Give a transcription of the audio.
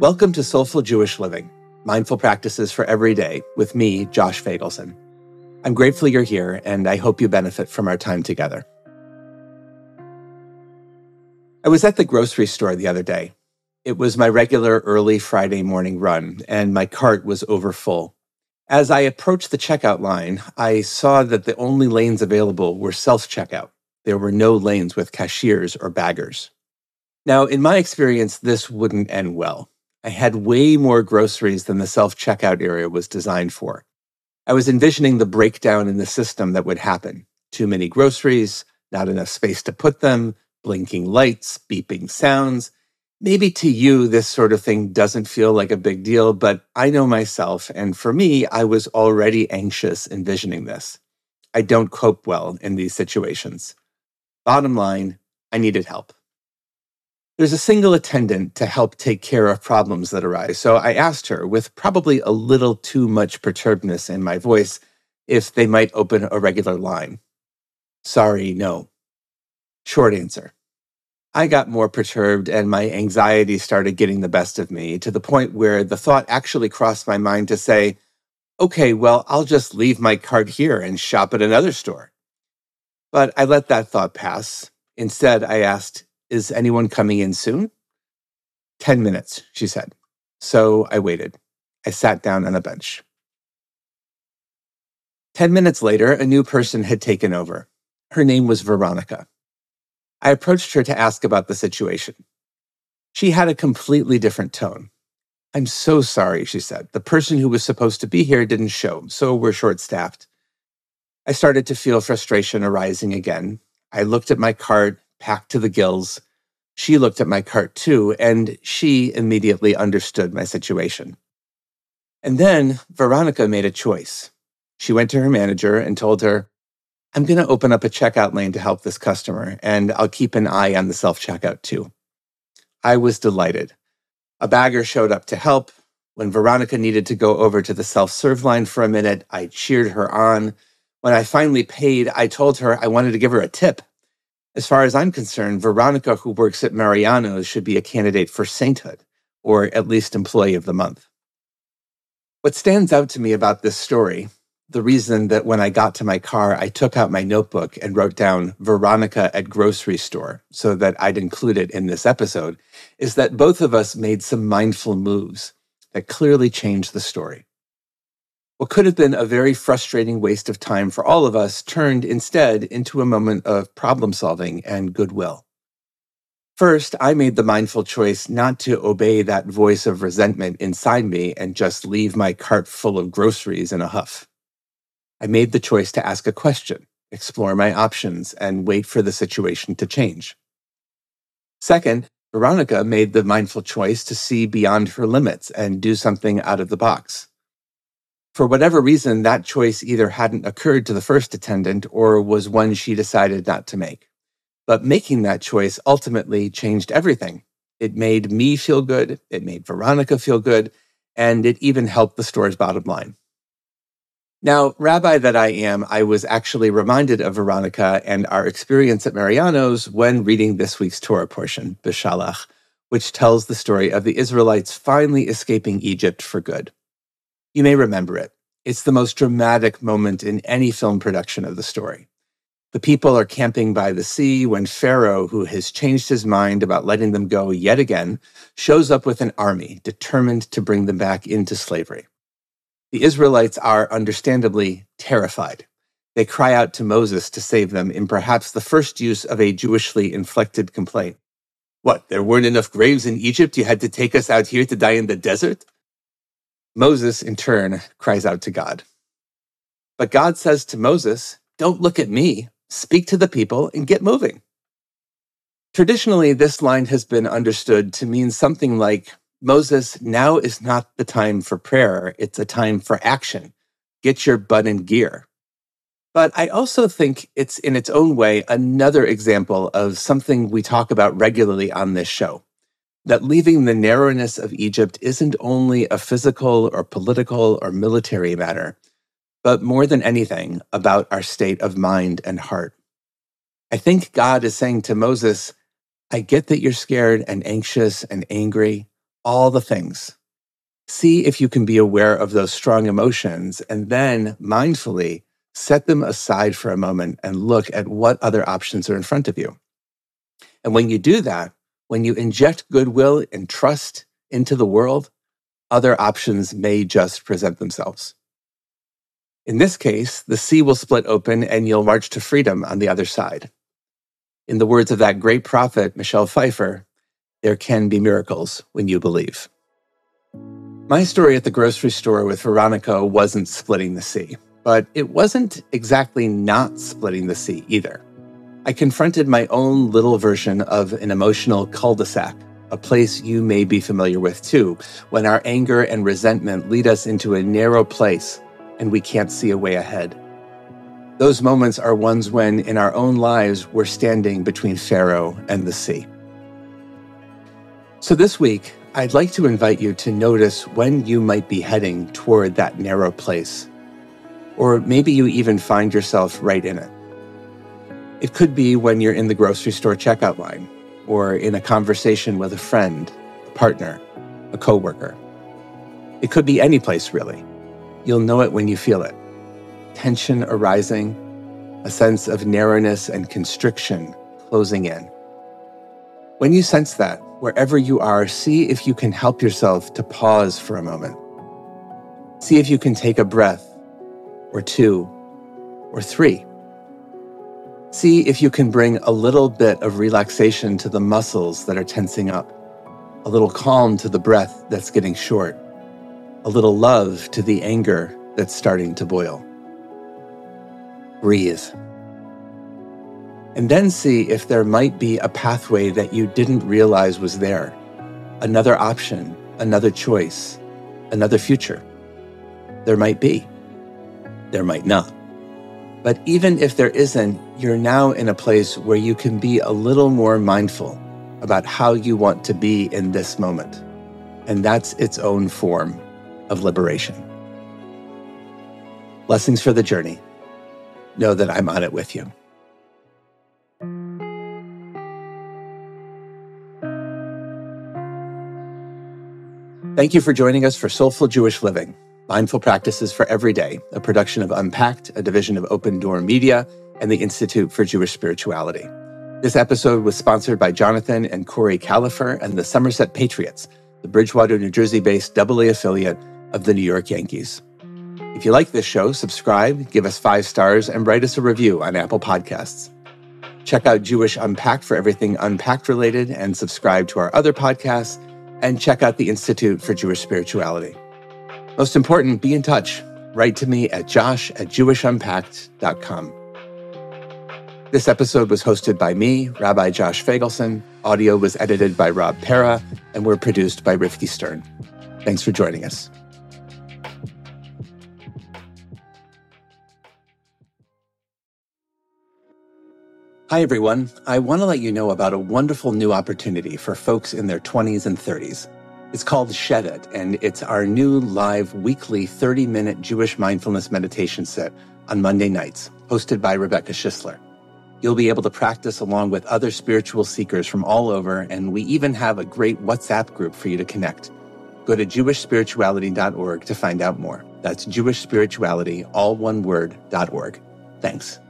Welcome to Soulful Jewish Living, mindful practices for every day with me, Josh Feigelson. I'm grateful you're here, and I hope you benefit from our time together. I was at the grocery store the other day. It was my regular early Friday morning run, and my cart was overfull. As I approached the checkout line, I saw that the only lanes available were self checkout. There were no lanes with cashiers or baggers. Now, in my experience, this wouldn't end well. I had way more groceries than the self checkout area was designed for. I was envisioning the breakdown in the system that would happen too many groceries, not enough space to put them, blinking lights, beeping sounds. Maybe to you, this sort of thing doesn't feel like a big deal, but I know myself. And for me, I was already anxious envisioning this. I don't cope well in these situations. Bottom line, I needed help. There's a single attendant to help take care of problems that arise. So I asked her, with probably a little too much perturbedness in my voice, if they might open a regular line. Sorry, no. Short answer. I got more perturbed and my anxiety started getting the best of me to the point where the thought actually crossed my mind to say, okay, well, I'll just leave my cart here and shop at another store. But I let that thought pass. Instead, I asked, is anyone coming in soon? 10 minutes, she said. So I waited. I sat down on a bench. 10 minutes later, a new person had taken over. Her name was Veronica. I approached her to ask about the situation. She had a completely different tone. I'm so sorry, she said. The person who was supposed to be here didn't show, so we're short staffed. I started to feel frustration arising again. I looked at my cart, packed to the gills. She looked at my cart too, and she immediately understood my situation. And then Veronica made a choice. She went to her manager and told her, I'm going to open up a checkout lane to help this customer, and I'll keep an eye on the self checkout too. I was delighted. A bagger showed up to help. When Veronica needed to go over to the self serve line for a minute, I cheered her on. When I finally paid, I told her I wanted to give her a tip. As far as I'm concerned, Veronica, who works at Mariano's, should be a candidate for sainthood, or at least employee of the month. What stands out to me about this story, the reason that when I got to my car, I took out my notebook and wrote down Veronica at grocery store so that I'd include it in this episode, is that both of us made some mindful moves that clearly changed the story. What could have been a very frustrating waste of time for all of us turned instead into a moment of problem solving and goodwill. First, I made the mindful choice not to obey that voice of resentment inside me and just leave my cart full of groceries in a huff. I made the choice to ask a question, explore my options, and wait for the situation to change. Second, Veronica made the mindful choice to see beyond her limits and do something out of the box. For whatever reason, that choice either hadn't occurred to the first attendant or was one she decided not to make. But making that choice ultimately changed everything. It made me feel good, it made Veronica feel good, and it even helped the store's bottom line. Now, rabbi that I am, I was actually reminded of Veronica and our experience at Mariano's when reading this week's Torah portion, Beshalach, which tells the story of the Israelites finally escaping Egypt for good. You may remember it. It's the most dramatic moment in any film production of the story. The people are camping by the sea when Pharaoh, who has changed his mind about letting them go yet again, shows up with an army determined to bring them back into slavery. The Israelites are understandably terrified. They cry out to Moses to save them in perhaps the first use of a Jewishly inflected complaint. What, there weren't enough graves in Egypt? You had to take us out here to die in the desert? Moses, in turn, cries out to God. But God says to Moses, Don't look at me, speak to the people and get moving. Traditionally, this line has been understood to mean something like Moses, now is not the time for prayer, it's a time for action. Get your butt in gear. But I also think it's in its own way another example of something we talk about regularly on this show that leaving the narrowness of Egypt isn't only a physical or political or military matter, but more than anything about our state of mind and heart. I think God is saying to Moses, I get that you're scared and anxious and angry, all the things. See if you can be aware of those strong emotions and then mindfully set them aside for a moment and look at what other options are in front of you. And when you do that, when you inject goodwill and trust into the world, other options may just present themselves. In this case, the sea will split open and you'll march to freedom on the other side. In the words of that great prophet, Michelle Pfeiffer, there can be miracles when you believe. My story at the grocery store with Veronica wasn't splitting the sea, but it wasn't exactly not splitting the sea either. I confronted my own little version of an emotional cul de sac, a place you may be familiar with too, when our anger and resentment lead us into a narrow place and we can't see a way ahead. Those moments are ones when, in our own lives, we're standing between Pharaoh and the sea. So, this week, I'd like to invite you to notice when you might be heading toward that narrow place. Or maybe you even find yourself right in it. It could be when you're in the grocery store checkout line, or in a conversation with a friend, a partner, a coworker. It could be any place, really. You'll know it when you feel it tension arising, a sense of narrowness and constriction closing in. When you sense that, wherever you are, see if you can help yourself to pause for a moment. See if you can take a breath, or two, or three. See if you can bring a little bit of relaxation to the muscles that are tensing up, a little calm to the breath that's getting short, a little love to the anger that's starting to boil. Breathe. And then see if there might be a pathway that you didn't realize was there, another option, another choice, another future. There might be. There might not. But even if there isn't, you're now in a place where you can be a little more mindful about how you want to be in this moment. And that's its own form of liberation. Blessings for the journey. Know that I'm on it with you. Thank you for joining us for Soulful Jewish Living, Mindful Practices for Every Day, a production of Unpacked, a division of OpenDor Media and the Institute for Jewish Spirituality. This episode was sponsored by Jonathan and Kori Kalafer and the Somerset Patriots, the Bridgewater, New Jersey based AA affiliate of the New York Yankees. If you like this show, subscribe, give us five stars, and write us a review on Apple Podcasts. Check out Jewish Unpacked for everything unpacked related and subscribe to our other podcasts and check out the Institute for Jewish Spirituality. Most important, be in touch. Write to me at josh at jewishunpacked.com. This episode was hosted by me, Rabbi Josh Feigelson. Audio was edited by Rob Pera, and we're produced by Rifki Stern. Thanks for joining us. Hi, everyone. I want to let you know about a wonderful new opportunity for folks in their 20s and 30s. It's called Shed It, and it's our new live weekly 30 minute Jewish mindfulness meditation set on Monday nights, hosted by Rebecca Schisler. You'll be able to practice along with other spiritual seekers from all over, and we even have a great WhatsApp group for you to connect. Go to jewishspirituality.org to find out more. That's jewishspirituality, all one word, .org. Thanks.